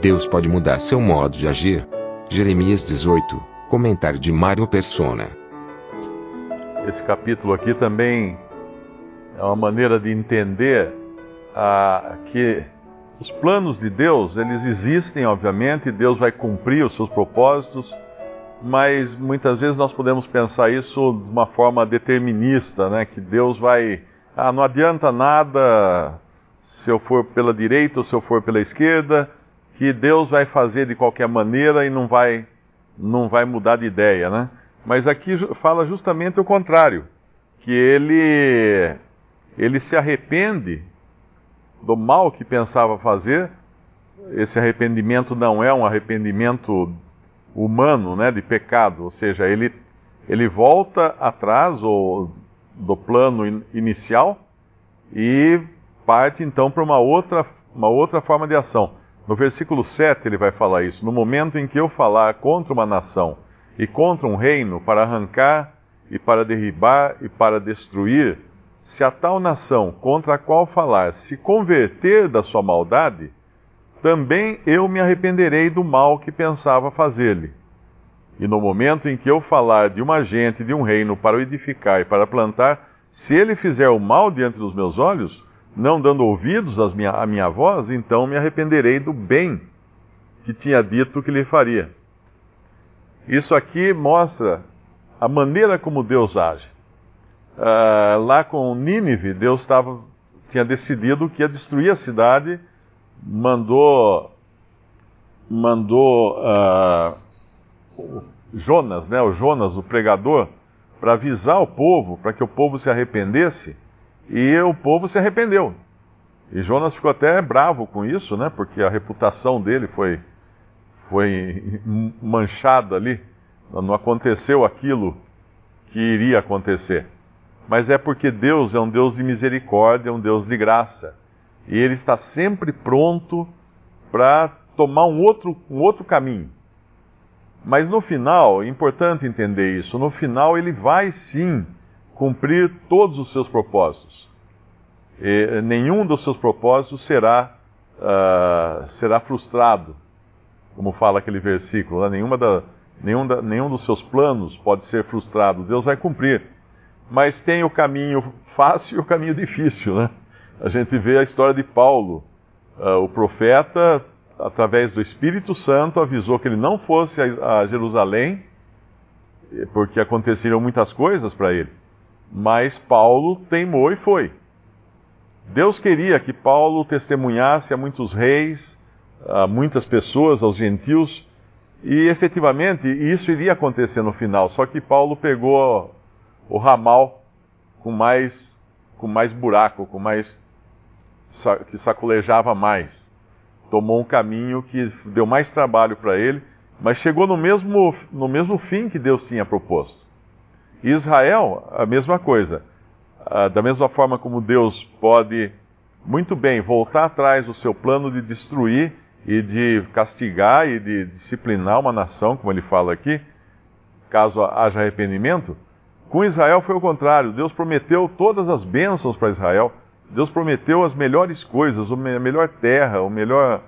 Deus pode mudar seu modo de agir. Jeremias 18, comentário de Mário Persona. Esse capítulo aqui também é uma maneira de entender ah, que os planos de Deus, eles existem, obviamente, Deus vai cumprir os seus propósitos, mas muitas vezes nós podemos pensar isso de uma forma determinista, né? Que Deus vai, ah, não adianta nada se eu for pela direita ou se eu for pela esquerda, que Deus vai fazer de qualquer maneira e não vai não vai mudar de ideia, né? Mas aqui fala justamente o contrário, que ele ele se arrepende do mal que pensava fazer. Esse arrependimento não é um arrependimento humano, né, de pecado, ou seja, ele ele volta atrás ou, do plano in, inicial e parte então para uma outra uma outra forma de ação. No versículo 7 ele vai falar isso. No momento em que eu falar contra uma nação e contra um reino para arrancar e para derribar e para destruir, se a tal nação contra a qual falar se converter da sua maldade, também eu me arrependerei do mal que pensava fazer-lhe. E no momento em que eu falar de uma gente, de um reino para o edificar e para plantar, se ele fizer o mal diante dos meus olhos, não dando ouvidos à minha, à minha voz, então me arrependerei do bem que tinha dito que lhe faria. Isso aqui mostra a maneira como Deus age. Uh, lá com Nínive, Deus tava, tinha decidido que ia destruir a cidade, mandou mandou uh, Jonas, né, o Jonas, o pregador, para avisar o povo, para que o povo se arrependesse e o povo se arrependeu. E Jonas ficou até bravo com isso, né? Porque a reputação dele foi, foi manchada ali. Não aconteceu aquilo que iria acontecer. Mas é porque Deus é um Deus de misericórdia, um Deus de graça. E Ele está sempre pronto para tomar um outro, um outro caminho. Mas no final, é importante entender isso, no final ele vai sim cumprir todos os seus propósitos. E nenhum dos seus propósitos será, uh, será frustrado, como fala aquele versículo. Né? Nenhuma da, nenhum, da, nenhum dos seus planos pode ser frustrado. Deus vai cumprir. Mas tem o caminho fácil e o caminho difícil. Né? A gente vê a história de Paulo. Uh, o profeta, através do Espírito Santo, avisou que ele não fosse a, a Jerusalém, porque aconteceram muitas coisas para ele. Mas Paulo teimou e foi. Deus queria que Paulo testemunhasse a muitos reis, a muitas pessoas, aos gentios, e efetivamente isso iria acontecer no final. Só que Paulo pegou o ramal com mais, com mais buraco, com mais que sacolejava mais. Tomou um caminho que deu mais trabalho para ele, mas chegou no mesmo, no mesmo fim que Deus tinha proposto. Israel, a mesma coisa. Ah, da mesma forma como Deus pode muito bem voltar atrás do seu plano de destruir e de castigar e de disciplinar uma nação, como ele fala aqui, caso haja arrependimento, com Israel foi o contrário. Deus prometeu todas as bênçãos para Israel. Deus prometeu as melhores coisas, a melhor terra, o melhor,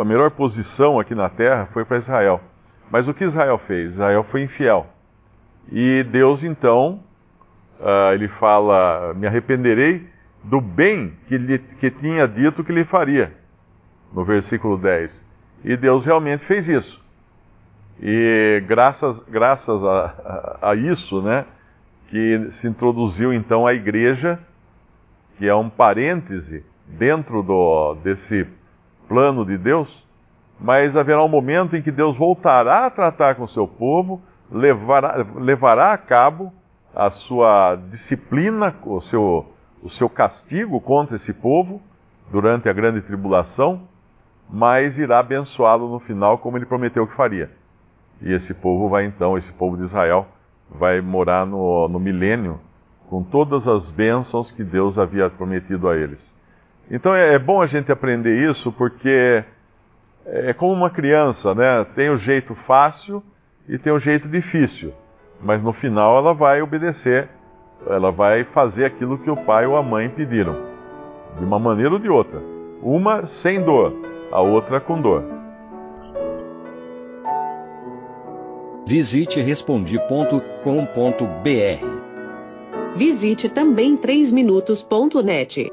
a melhor posição aqui na terra foi para Israel. Mas o que Israel fez? Israel foi infiel. E Deus então, uh, ele fala: Me arrependerei do bem que, lhe, que tinha dito que lhe faria, no versículo 10. E Deus realmente fez isso. E graças, graças a, a, a isso, né, que se introduziu então a igreja, que é um parêntese dentro do, desse plano de Deus, mas haverá um momento em que Deus voltará a tratar com o seu povo levará, levará a cabo a sua disciplina, o seu, o seu castigo contra esse povo, durante a grande tribulação, mas irá abençoá-lo no final, como ele prometeu que faria. E esse povo vai então, esse povo de Israel, vai morar no, no milênio com todas as bênçãos que Deus havia prometido a eles. Então é, é bom a gente aprender isso porque é como uma criança, né? Tem o jeito fácil e tem o jeito difícil, mas no final ela vai obedecer, ela vai fazer aquilo que o pai ou a mãe pediram, de uma maneira ou de outra. Uma sem dor, a outra com dor. Visite respondi.com.br. Visite também 3minutos.net.